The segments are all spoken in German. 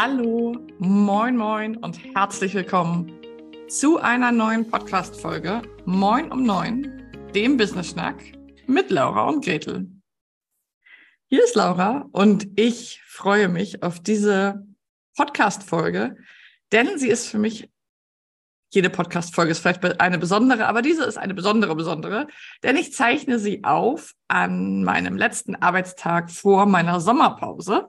Hallo, moin, moin und herzlich willkommen zu einer neuen Podcast-Folge Moin um Neun, dem Business Schnack mit Laura und Gretel. Hier ist Laura und ich freue mich auf diese Podcast-Folge, denn sie ist für mich jede Podcast-Folge ist vielleicht eine besondere, aber diese ist eine besondere, besondere, denn ich zeichne sie auf an meinem letzten Arbeitstag vor meiner Sommerpause.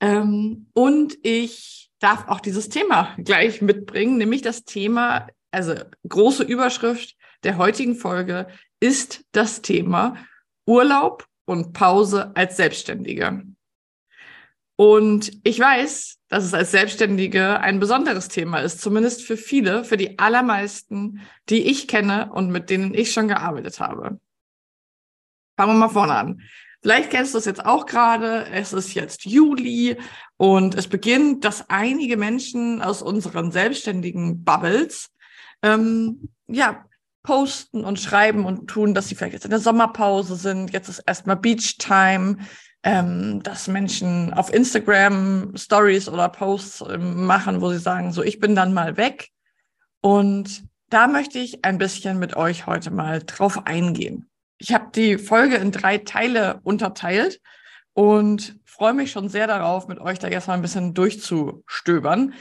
Ähm, und ich darf auch dieses Thema gleich mitbringen, nämlich das Thema, also große Überschrift der heutigen Folge ist das Thema Urlaub und Pause als Selbstständige. Und ich weiß, dass es als Selbstständige ein besonderes Thema ist, zumindest für viele, für die allermeisten, die ich kenne und mit denen ich schon gearbeitet habe. Fangen wir mal vorne an. Vielleicht kennst du es jetzt auch gerade. Es ist jetzt Juli und es beginnt, dass einige Menschen aus unseren selbstständigen Bubbles ähm, ja posten und schreiben und tun, dass sie vielleicht jetzt in der Sommerpause sind. Jetzt ist erstmal Beach Time. Ähm, dass Menschen auf Instagram Stories oder Posts ähm, machen, wo sie sagen, so ich bin dann mal weg. Und da möchte ich ein bisschen mit euch heute mal drauf eingehen. Ich habe die Folge in drei Teile unterteilt und freue mich schon sehr darauf, mit euch da jetzt mal ein bisschen durchzustöbern,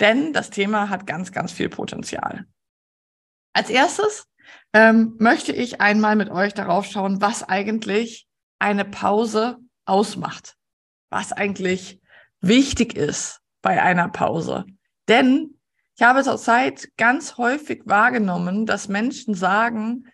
denn das Thema hat ganz, ganz viel Potenzial. Als erstes ähm, möchte ich einmal mit euch darauf schauen, was eigentlich eine Pause ausmacht, was eigentlich wichtig ist bei einer Pause. Denn ich habe zurzeit ganz häufig wahrgenommen, dass Menschen sagen,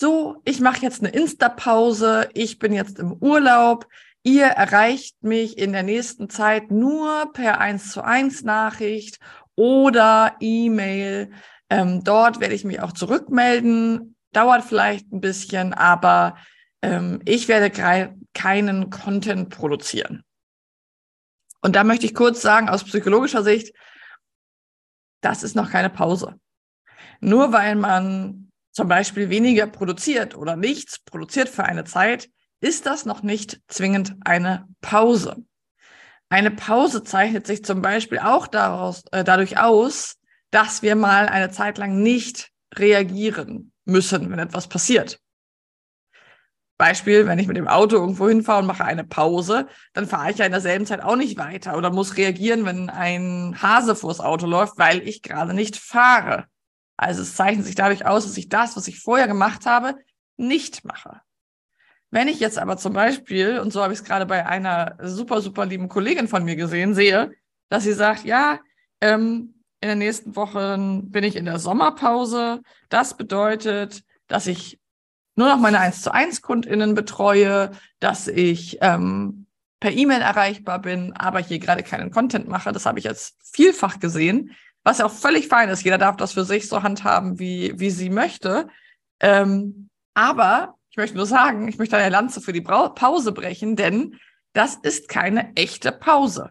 so, ich mache jetzt eine Insta-Pause, ich bin jetzt im Urlaub, ihr erreicht mich in der nächsten Zeit nur per 1 zu 1 Nachricht oder E-Mail. Ähm, dort werde ich mich auch zurückmelden, dauert vielleicht ein bisschen, aber ähm, ich werde keinen Content produzieren. Und da möchte ich kurz sagen, aus psychologischer Sicht, das ist noch keine Pause. Nur weil man zum Beispiel weniger produziert oder nichts produziert für eine Zeit, ist das noch nicht zwingend eine Pause. Eine Pause zeichnet sich zum Beispiel auch daraus, äh, dadurch aus, dass wir mal eine Zeit lang nicht reagieren müssen, wenn etwas passiert. Beispiel, wenn ich mit dem Auto irgendwo hinfahre und mache eine Pause, dann fahre ich ja in derselben Zeit auch nicht weiter oder muss reagieren, wenn ein Hase vors Auto läuft, weil ich gerade nicht fahre. Also es zeichnet sich dadurch aus, dass ich das, was ich vorher gemacht habe, nicht mache. Wenn ich jetzt aber zum Beispiel, und so habe ich es gerade bei einer super, super lieben Kollegin von mir gesehen, sehe, dass sie sagt, ja, ähm, in den nächsten Wochen bin ich in der Sommerpause. Das bedeutet, dass ich nur noch meine 1 zu 1 KundInnen betreue, dass ich ähm, per E-Mail erreichbar bin, aber hier gerade keinen Content mache. Das habe ich jetzt vielfach gesehen was auch völlig fein ist. Jeder darf das für sich so handhaben, wie, wie sie möchte. Ähm, aber ich möchte nur sagen, ich möchte eine Lanze für die Pause brechen, denn das ist keine echte Pause.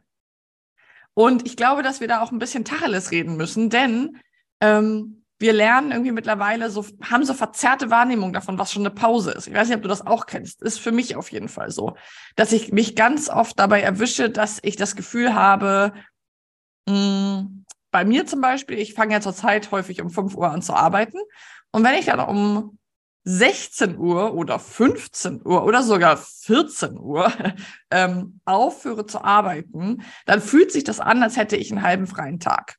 Und ich glaube, dass wir da auch ein bisschen Tacheles reden müssen, denn ähm, wir lernen irgendwie mittlerweile so, haben so verzerrte Wahrnehmung davon, was schon eine Pause ist. Ich weiß nicht, ob du das auch kennst. Ist für mich auf jeden Fall so, dass ich mich ganz oft dabei erwische, dass ich das Gefühl habe, mh, hm, bei mir zum Beispiel, ich fange ja zurzeit häufig um 5 Uhr an zu arbeiten. Und wenn ich dann um 16 Uhr oder 15 Uhr oder sogar 14 Uhr ähm, aufhöre zu arbeiten, dann fühlt sich das an, als hätte ich einen halben freien Tag.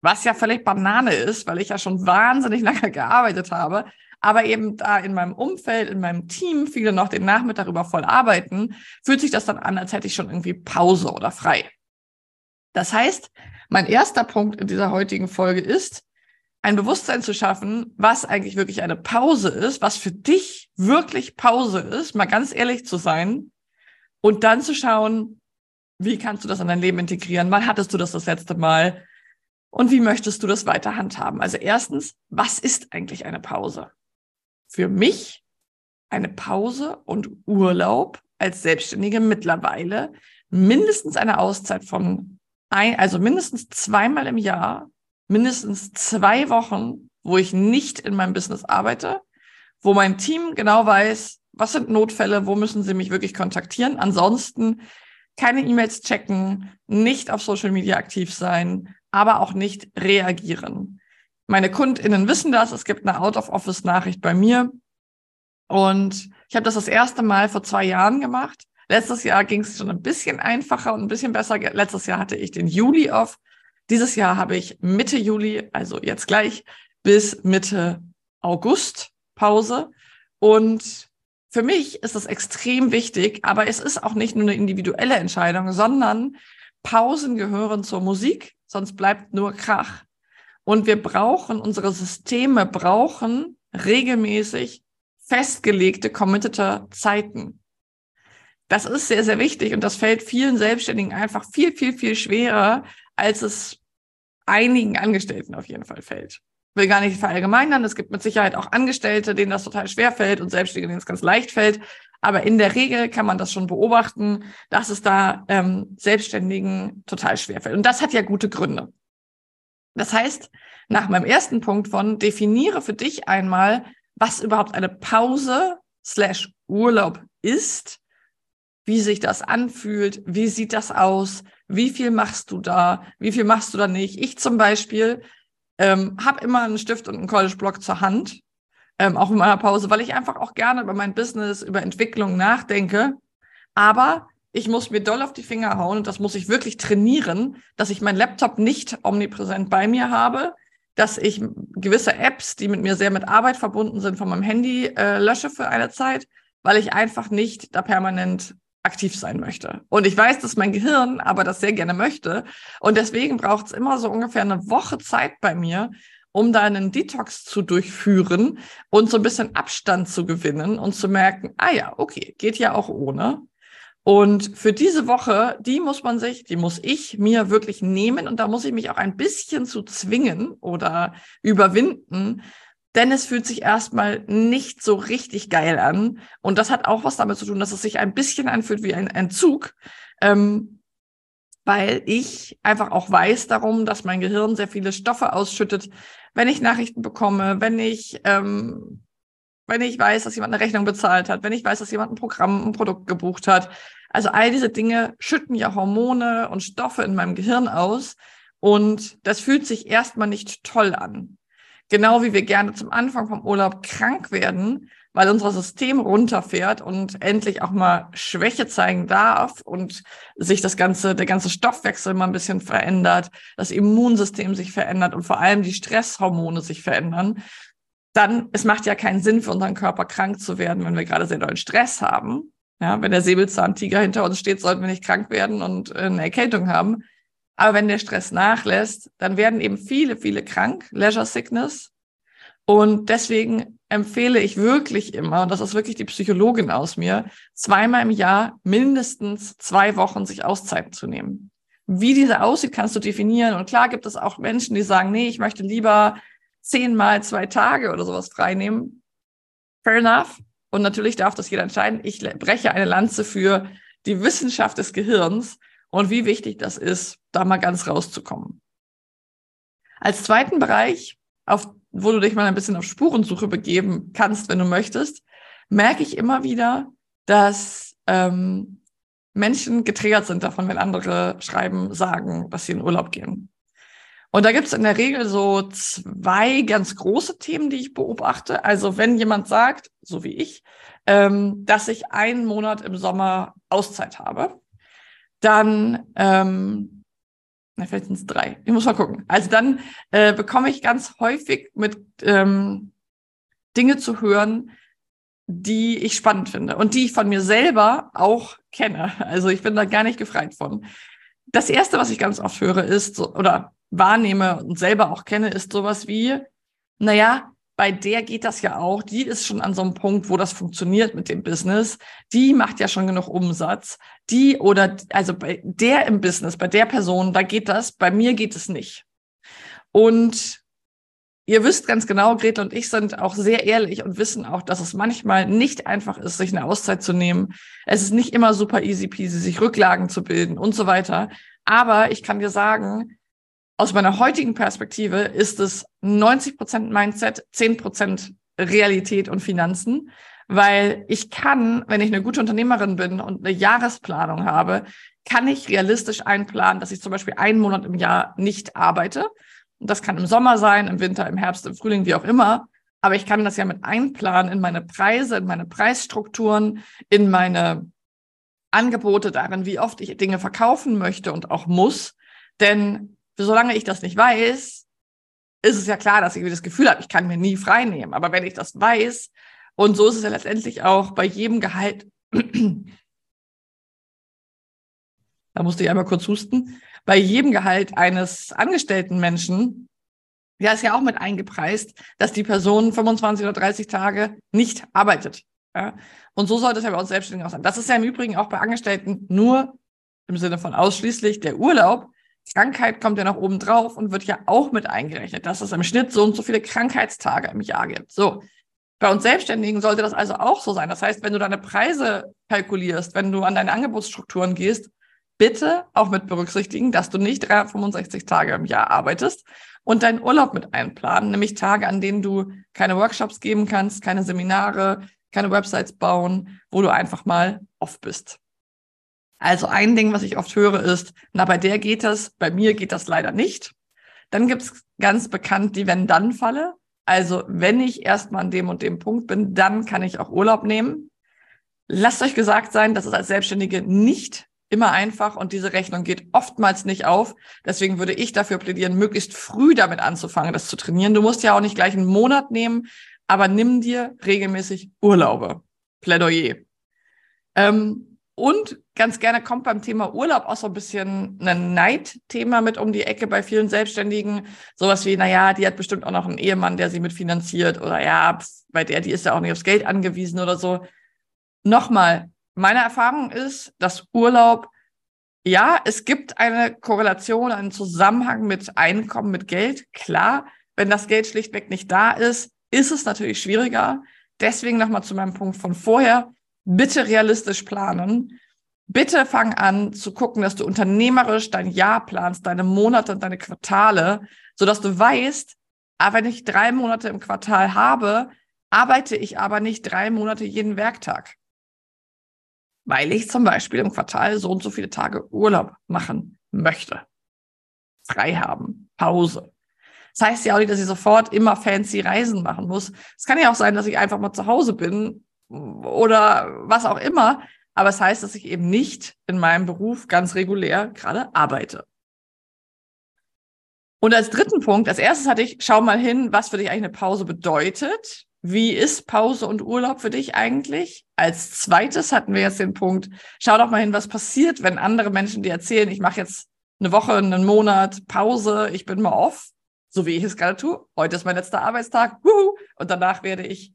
Was ja völlig Banane ist, weil ich ja schon wahnsinnig lange gearbeitet habe. Aber eben da in meinem Umfeld, in meinem Team viele noch den Nachmittag über voll arbeiten, fühlt sich das dann an, als hätte ich schon irgendwie Pause oder frei. Das heißt, mein erster Punkt in dieser heutigen Folge ist, ein Bewusstsein zu schaffen, was eigentlich wirklich eine Pause ist, was für dich wirklich Pause ist, mal ganz ehrlich zu sein und dann zu schauen, wie kannst du das in dein Leben integrieren? Wann hattest du das das letzte Mal? Und wie möchtest du das weiter handhaben? Also erstens, was ist eigentlich eine Pause? Für mich eine Pause und Urlaub als Selbstständige mittlerweile mindestens eine Auszeit von ein, also mindestens zweimal im Jahr, mindestens zwei Wochen, wo ich nicht in meinem Business arbeite, wo mein Team genau weiß, was sind Notfälle, wo müssen sie mich wirklich kontaktieren. Ansonsten keine E-Mails checken, nicht auf Social Media aktiv sein, aber auch nicht reagieren. Meine KundInnen wissen das. Es gibt eine Out-of-Office-Nachricht bei mir. Und ich habe das das erste Mal vor zwei Jahren gemacht. Letztes Jahr ging es schon ein bisschen einfacher und ein bisschen besser. Letztes Jahr hatte ich den Juli auf. Dieses Jahr habe ich Mitte Juli, also jetzt gleich, bis Mitte August Pause. Und für mich ist das extrem wichtig, aber es ist auch nicht nur eine individuelle Entscheidung, sondern Pausen gehören zur Musik, sonst bleibt nur Krach. Und wir brauchen, unsere Systeme brauchen regelmäßig festgelegte, committete Zeiten. Das ist sehr, sehr wichtig und das fällt vielen Selbstständigen einfach viel, viel, viel schwerer, als es einigen Angestellten auf jeden Fall fällt. Will gar nicht verallgemeinern. Es gibt mit Sicherheit auch Angestellte, denen das total schwer fällt und Selbstständige, denen es ganz leicht fällt. Aber in der Regel kann man das schon beobachten, dass es da ähm, Selbstständigen total schwer fällt. Und das hat ja gute Gründe. Das heißt, nach meinem ersten Punkt von definiere für dich einmal, was überhaupt eine Pause slash Urlaub ist, wie sich das anfühlt, wie sieht das aus, wie viel machst du da, wie viel machst du da nicht. Ich zum Beispiel ähm, habe immer einen Stift und einen College-Block zur Hand, ähm, auch in meiner Pause, weil ich einfach auch gerne über mein Business, über Entwicklung nachdenke. Aber ich muss mir doll auf die Finger hauen und das muss ich wirklich trainieren, dass ich meinen Laptop nicht omnipräsent bei mir habe, dass ich gewisse Apps, die mit mir sehr mit Arbeit verbunden sind, von meinem Handy äh, lösche für eine Zeit, weil ich einfach nicht da permanent aktiv sein möchte. Und ich weiß, dass mein Gehirn aber das sehr gerne möchte. Und deswegen braucht es immer so ungefähr eine Woche Zeit bei mir, um da einen Detox zu durchführen und so ein bisschen Abstand zu gewinnen und zu merken, ah ja, okay, geht ja auch ohne. Und für diese Woche, die muss man sich, die muss ich mir wirklich nehmen und da muss ich mich auch ein bisschen zu zwingen oder überwinden, denn es fühlt sich erstmal nicht so richtig geil an. Und das hat auch was damit zu tun, dass es sich ein bisschen anfühlt wie ein Entzug, ähm, weil ich einfach auch weiß darum, dass mein Gehirn sehr viele Stoffe ausschüttet, wenn ich Nachrichten bekomme, wenn ich ähm, wenn ich weiß, dass jemand eine Rechnung bezahlt hat, wenn ich weiß, dass jemand ein Programm, ein Produkt gebucht hat. Also all diese Dinge schütten ja Hormone und Stoffe in meinem Gehirn aus und das fühlt sich erstmal nicht toll an. Genau wie wir gerne zum Anfang vom Urlaub krank werden, weil unser System runterfährt und endlich auch mal Schwäche zeigen darf und sich das ganze, der ganze Stoffwechsel mal ein bisschen verändert, das Immunsystem sich verändert und vor allem die Stresshormone sich verändern dann, es macht ja keinen Sinn für unseren Körper krank zu werden, wenn wir gerade sehr doll Stress haben. Ja, wenn der Säbelzahntiger hinter uns steht, sollten wir nicht krank werden und eine Erkältung haben. Aber wenn der Stress nachlässt, dann werden eben viele, viele krank, Leisure Sickness. Und deswegen empfehle ich wirklich immer, und das ist wirklich die Psychologin aus mir, zweimal im Jahr mindestens zwei Wochen sich Auszeiten zu nehmen. Wie diese aussieht, kannst du definieren. Und klar gibt es auch Menschen, die sagen, nee, ich möchte lieber zehnmal zwei Tage oder sowas freinehmen. Fair enough. Und natürlich darf das jeder entscheiden. Ich breche eine Lanze für die Wissenschaft des Gehirns und wie wichtig das ist, da mal ganz rauszukommen. Als zweiten Bereich, auf, wo du dich mal ein bisschen auf Spurensuche begeben kannst, wenn du möchtest, merke ich immer wieder, dass ähm, Menschen getriggert sind davon, wenn andere schreiben, sagen, dass sie in Urlaub gehen. Und da gibt es in der Regel so zwei ganz große Themen, die ich beobachte. Also wenn jemand sagt, so wie ich, ähm, dass ich einen Monat im Sommer Auszeit habe, dann, ähm, na, vielleicht sind es drei. Ich muss mal gucken. Also dann äh, bekomme ich ganz häufig mit ähm, Dinge zu hören, die ich spannend finde und die ich von mir selber auch kenne. Also ich bin da gar nicht gefreit von. Das erste, was ich ganz oft höre, ist, oder wahrnehme und selber auch kenne, ist sowas wie, naja, bei der geht das ja auch. Die ist schon an so einem Punkt, wo das funktioniert mit dem Business. Die macht ja schon genug Umsatz. Die oder, also bei der im Business, bei der Person, da geht das. Bei mir geht es nicht. Und ihr wisst ganz genau, Gretel und ich sind auch sehr ehrlich und wissen auch, dass es manchmal nicht einfach ist, sich eine Auszeit zu nehmen. Es ist nicht immer super easy peasy, sich Rücklagen zu bilden und so weiter. Aber ich kann dir sagen, aus meiner heutigen Perspektive ist es 90 Prozent Mindset, 10 Prozent Realität und Finanzen. Weil ich kann, wenn ich eine gute Unternehmerin bin und eine Jahresplanung habe, kann ich realistisch einplanen, dass ich zum Beispiel einen Monat im Jahr nicht arbeite. Und das kann im Sommer sein, im Winter, im Herbst, im Frühling, wie auch immer. Aber ich kann das ja mit einplanen in meine Preise, in meine Preisstrukturen, in meine Angebote darin, wie oft ich Dinge verkaufen möchte und auch muss. Denn solange ich das nicht weiß, ist es ja klar, dass ich das Gefühl habe, ich kann mir nie frei nehmen. Aber wenn ich das weiß, und so ist es ja letztendlich auch bei jedem Gehalt, da musste ich einmal kurz husten, bei jedem Gehalt eines angestellten Menschen, ja, ist ja auch mit eingepreist, dass die Person 25 oder 30 Tage nicht arbeitet. Ja? Und so sollte es ja bei uns Selbstständigen auch sein. Das ist ja im Übrigen auch bei Angestellten nur im Sinne von ausschließlich der Urlaub. Krankheit kommt ja noch oben drauf und wird ja auch mit eingerechnet, dass es im Schnitt so und so viele Krankheitstage im Jahr gibt. So. Bei uns Selbstständigen sollte das also auch so sein. Das heißt, wenn du deine Preise kalkulierst, wenn du an deine Angebotsstrukturen gehst, bitte auch mit berücksichtigen, dass du nicht 365 Tage im Jahr arbeitest und deinen Urlaub mit einplanen, nämlich Tage, an denen du keine Workshops geben kannst, keine Seminare, keine Websites bauen, wo du einfach mal off bist. Also ein Ding, was ich oft höre, ist, na, bei der geht das, bei mir geht das leider nicht. Dann gibt's ganz bekannt die Wenn-Dann-Falle. Also wenn ich erstmal an dem und dem Punkt bin, dann kann ich auch Urlaub nehmen. Lasst euch gesagt sein, dass es als Selbstständige nicht immer einfach und diese Rechnung geht oftmals nicht auf. Deswegen würde ich dafür plädieren, möglichst früh damit anzufangen, das zu trainieren. Du musst ja auch nicht gleich einen Monat nehmen, aber nimm dir regelmäßig Urlaube. Plädoyer. Ähm, und ganz gerne kommt beim Thema Urlaub auch so ein bisschen ein Neidthema mit um die Ecke bei vielen Selbstständigen. Sowas wie, naja, die hat bestimmt auch noch einen Ehemann, der sie mitfinanziert oder ja, bei der, die ist ja auch nicht aufs Geld angewiesen oder so. Nochmal, meine Erfahrung ist, dass Urlaub, ja, es gibt eine Korrelation, einen Zusammenhang mit Einkommen, mit Geld. Klar, wenn das Geld schlichtweg nicht da ist, ist es natürlich schwieriger. Deswegen nochmal zu meinem Punkt von vorher. Bitte realistisch planen. Bitte fang an zu gucken, dass du unternehmerisch dein Jahr planst, deine Monate und deine Quartale, sodass du weißt, ah, wenn ich drei Monate im Quartal habe, arbeite ich aber nicht drei Monate jeden Werktag. Weil ich zum Beispiel im Quartal so und so viele Tage Urlaub machen möchte. Frei haben, Pause. Das heißt ja auch nicht, dass ich sofort immer fancy Reisen machen muss. Es kann ja auch sein, dass ich einfach mal zu Hause bin oder was auch immer. Aber es das heißt, dass ich eben nicht in meinem Beruf ganz regulär gerade arbeite. Und als dritten Punkt, als erstes hatte ich, schau mal hin, was für dich eigentlich eine Pause bedeutet. Wie ist Pause und Urlaub für dich eigentlich? Als zweites hatten wir jetzt den Punkt, schau doch mal hin, was passiert, wenn andere Menschen dir erzählen, ich mache jetzt eine Woche, einen Monat Pause, ich bin mal off so wie ich es gerade tue. Heute ist mein letzter Arbeitstag. Wuhu. Und danach werde ich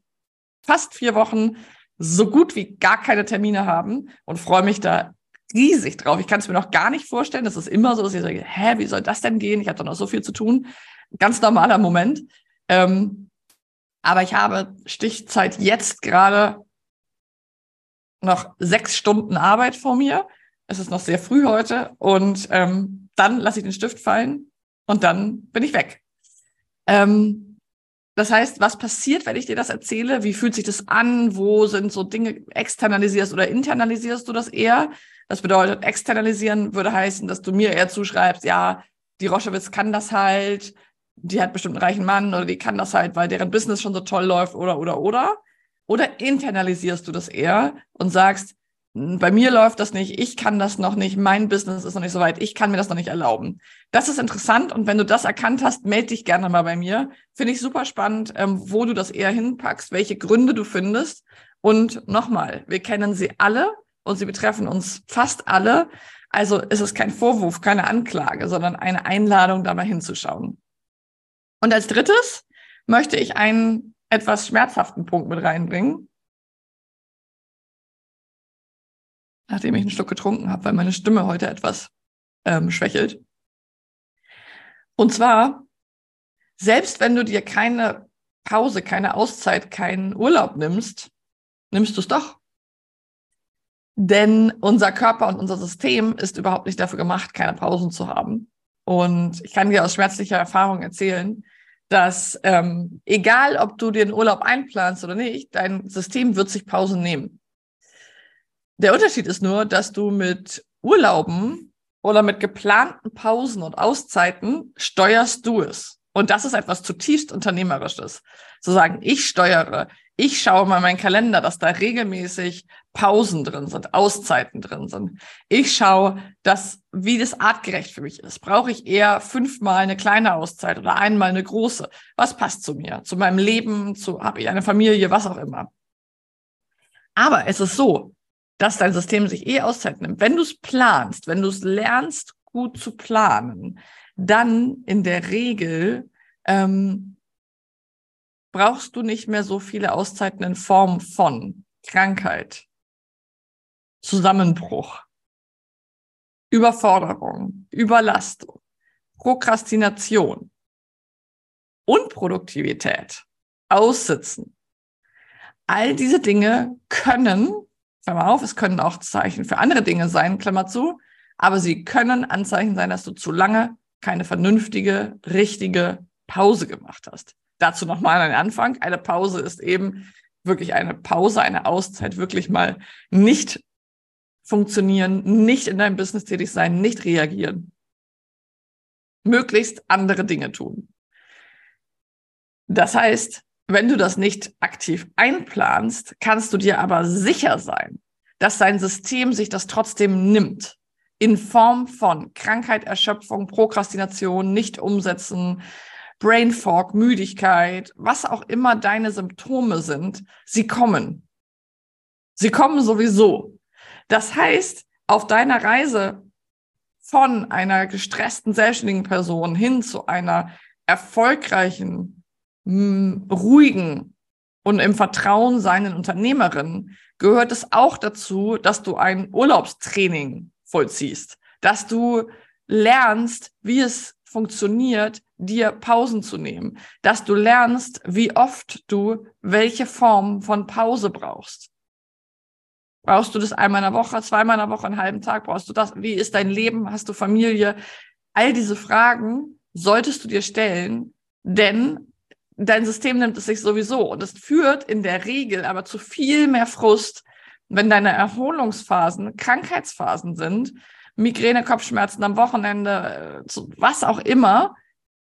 fast vier Wochen so gut wie gar keine Termine haben und freue mich da riesig drauf. Ich kann es mir noch gar nicht vorstellen. Das ist immer so, dass ich sage, hä, wie soll das denn gehen? Ich habe doch noch so viel zu tun. Ganz normaler Moment. Ähm, aber ich habe Stichzeit jetzt gerade noch sechs Stunden Arbeit vor mir. Es ist noch sehr früh heute und ähm, dann lasse ich den Stift fallen und dann bin ich weg. Ähm, das heißt, was passiert, wenn ich dir das erzähle? Wie fühlt sich das an? Wo sind so Dinge, externalisierst oder internalisierst du das eher? Das bedeutet, externalisieren würde heißen, dass du mir eher zuschreibst, ja, die Roschewitz kann das halt, die hat bestimmt einen reichen Mann oder die kann das halt, weil deren Business schon so toll läuft oder, oder, oder. Oder internalisierst du das eher und sagst, bei mir läuft das nicht, ich kann das noch nicht, mein Business ist noch nicht so weit, ich kann mir das noch nicht erlauben. Das ist interessant und wenn du das erkannt hast, melde dich gerne mal bei mir. Finde ich super spannend, ähm, wo du das eher hinpackst, welche Gründe du findest. Und nochmal, wir kennen sie alle und sie betreffen uns fast alle. Also ist es kein Vorwurf, keine Anklage, sondern eine Einladung, da mal hinzuschauen. Und als drittes möchte ich einen etwas schmerzhaften Punkt mit reinbringen. Nachdem ich einen Schluck getrunken habe, weil meine Stimme heute etwas ähm, schwächelt. Und zwar, selbst wenn du dir keine Pause, keine Auszeit, keinen Urlaub nimmst, nimmst du es doch. Denn unser Körper und unser System ist überhaupt nicht dafür gemacht, keine Pausen zu haben. Und ich kann dir aus schmerzlicher Erfahrung erzählen, dass ähm, egal, ob du den Urlaub einplanst oder nicht, dein System wird sich Pausen nehmen. Der Unterschied ist nur, dass du mit Urlauben oder mit geplanten Pausen und Auszeiten steuerst du es. Und das ist etwas zutiefst Unternehmerisches. Zu sagen, ich steuere, ich schaue mal meinen Kalender, dass da regelmäßig Pausen drin sind, Auszeiten drin sind. Ich schaue, dass, wie das artgerecht für mich ist. Brauche ich eher fünfmal eine kleine Auszeit oder einmal eine große? Was passt zu mir, zu meinem Leben, zu, habe ich eine Familie, was auch immer. Aber es ist so, dass dein System sich eh Auszeit nimmt. Wenn du es planst, wenn du es lernst, gut zu planen, dann in der Regel ähm, brauchst du nicht mehr so viele Auszeiten in Form von Krankheit, Zusammenbruch, Überforderung, Überlastung, Prokrastination, Unproduktivität, Aussitzen. All diese Dinge können, Klammer auf, es können auch Zeichen für andere Dinge sein, Klammer zu, aber sie können Anzeichen sein, dass du zu lange keine vernünftige, richtige Pause gemacht hast. Dazu nochmal ein Anfang. Eine Pause ist eben wirklich eine Pause, eine Auszeit, wirklich mal nicht funktionieren, nicht in deinem Business tätig sein, nicht reagieren. Möglichst andere Dinge tun. Das heißt, wenn du das nicht aktiv einplanst, kannst du dir aber sicher sein, dass dein System sich das trotzdem nimmt. In Form von Krankheit, Erschöpfung, Prokrastination, nicht umsetzen, Brain Fog, Müdigkeit, was auch immer deine Symptome sind, sie kommen. Sie kommen sowieso. Das heißt, auf deiner Reise von einer gestressten, selbstständigen Person hin zu einer erfolgreichen, ruhigen und im Vertrauen seinen Unternehmerin gehört es auch dazu, dass du ein Urlaubstraining vollziehst, dass du lernst, wie es funktioniert, dir Pausen zu nehmen, dass du lernst, wie oft du welche Form von Pause brauchst. Brauchst du das einmal in der Woche, zweimal in der Woche, einen halben Tag? Brauchst du das? Wie ist dein Leben? Hast du Familie? All diese Fragen solltest du dir stellen, denn dein System nimmt es sich sowieso und es führt in der Regel aber zu viel mehr Frust, wenn deine Erholungsphasen Krankheitsphasen sind, Migräne, Kopfschmerzen am Wochenende, äh, was auch immer,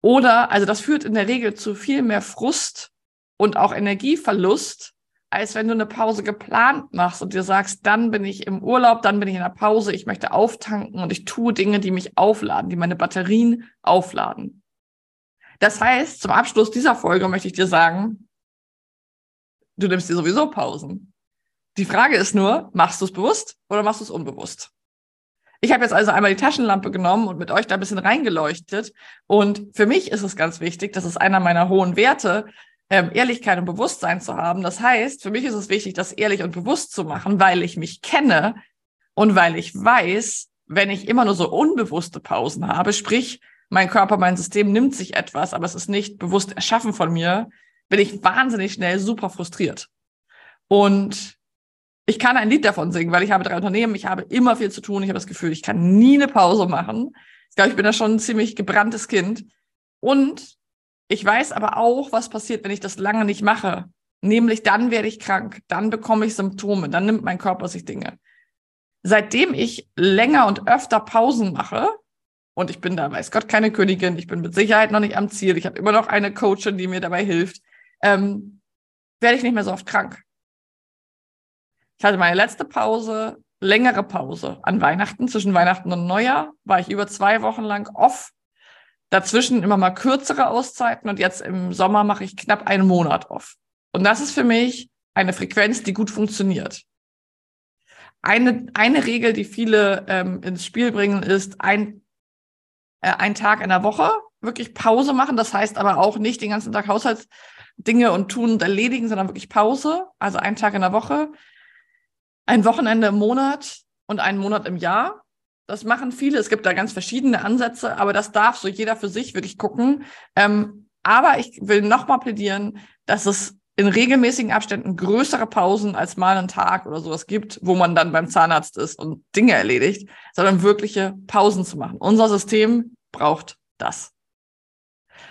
oder, also das führt in der Regel zu viel mehr Frust und auch Energieverlust, als wenn du eine Pause geplant machst und dir sagst, dann bin ich im Urlaub, dann bin ich in der Pause, ich möchte auftanken und ich tue Dinge, die mich aufladen, die meine Batterien aufladen. Das heißt, zum Abschluss dieser Folge möchte ich dir sagen, du nimmst dir sowieso Pausen. Die Frage ist nur, machst du es bewusst oder machst du es unbewusst? Ich habe jetzt also einmal die Taschenlampe genommen und mit euch da ein bisschen reingeleuchtet. Und für mich ist es ganz wichtig, das ist einer meiner hohen Werte, ähm, Ehrlichkeit und Bewusstsein zu haben. Das heißt, für mich ist es wichtig, das ehrlich und bewusst zu machen, weil ich mich kenne und weil ich weiß, wenn ich immer nur so unbewusste Pausen habe, sprich, mein Körper, mein System nimmt sich etwas, aber es ist nicht bewusst erschaffen von mir, bin ich wahnsinnig schnell super frustriert. Und ich kann ein Lied davon singen, weil ich habe drei Unternehmen, ich habe immer viel zu tun, ich habe das Gefühl, ich kann nie eine Pause machen. Ich glaube, ich bin da schon ein ziemlich gebranntes Kind. Und ich weiß aber auch, was passiert, wenn ich das lange nicht mache. Nämlich dann werde ich krank, dann bekomme ich Symptome, dann nimmt mein Körper sich Dinge. Seitdem ich länger und öfter Pausen mache, und ich bin da, weiß Gott, keine Königin, ich bin mit Sicherheit noch nicht am Ziel, ich habe immer noch eine Coachin, die mir dabei hilft, ähm, werde ich nicht mehr so oft krank. Ich hatte meine letzte Pause, längere Pause an Weihnachten. Zwischen Weihnachten und Neujahr war ich über zwei Wochen lang off. Dazwischen immer mal kürzere Auszeiten und jetzt im Sommer mache ich knapp einen Monat off. Und das ist für mich eine Frequenz, die gut funktioniert. Eine, eine Regel, die viele ähm, ins Spiel bringen, ist ein, äh, ein Tag in der Woche wirklich Pause machen. Das heißt aber auch nicht den ganzen Tag Haushaltsdinge und tun und erledigen, sondern wirklich Pause. Also ein Tag in der Woche ein Wochenende im Monat und einen Monat im Jahr. Das machen viele. Es gibt da ganz verschiedene Ansätze, aber das darf so jeder für sich wirklich gucken. Ähm, aber ich will nochmal plädieren, dass es in regelmäßigen Abständen größere Pausen als mal einen Tag oder sowas gibt, wo man dann beim Zahnarzt ist und Dinge erledigt, sondern wirkliche Pausen zu machen. Unser System braucht das.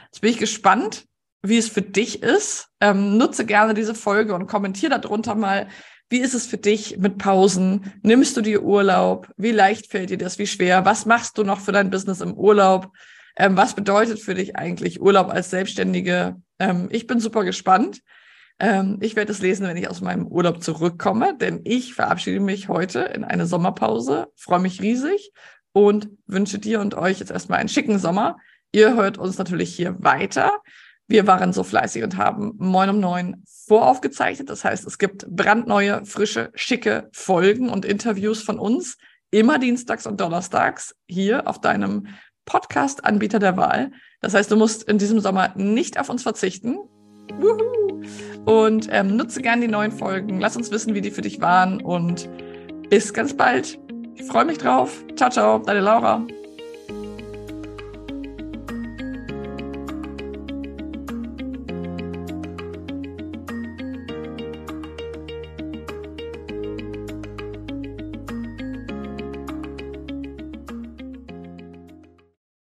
Jetzt bin ich gespannt, wie es für dich ist. Ähm, nutze gerne diese Folge und kommentiere darunter mal, wie ist es für dich mit Pausen? Nimmst du dir Urlaub? Wie leicht fällt dir das? Wie schwer? Was machst du noch für dein Business im Urlaub? Ähm, was bedeutet für dich eigentlich Urlaub als Selbstständige? Ähm, ich bin super gespannt. Ähm, ich werde es lesen, wenn ich aus meinem Urlaub zurückkomme, denn ich verabschiede mich heute in eine Sommerpause, freue mich riesig und wünsche dir und euch jetzt erstmal einen schicken Sommer. Ihr hört uns natürlich hier weiter. Wir waren so fleißig und haben Moin um neun voraufgezeichnet. Das heißt, es gibt brandneue, frische, schicke Folgen und Interviews von uns. Immer dienstags und donnerstags hier auf deinem Podcast-Anbieter der Wahl. Das heißt, du musst in diesem Sommer nicht auf uns verzichten. Woohoo! Und ähm, nutze gerne die neuen Folgen. Lass uns wissen, wie die für dich waren. Und bis ganz bald. Ich freue mich drauf. Ciao, ciao, deine Laura.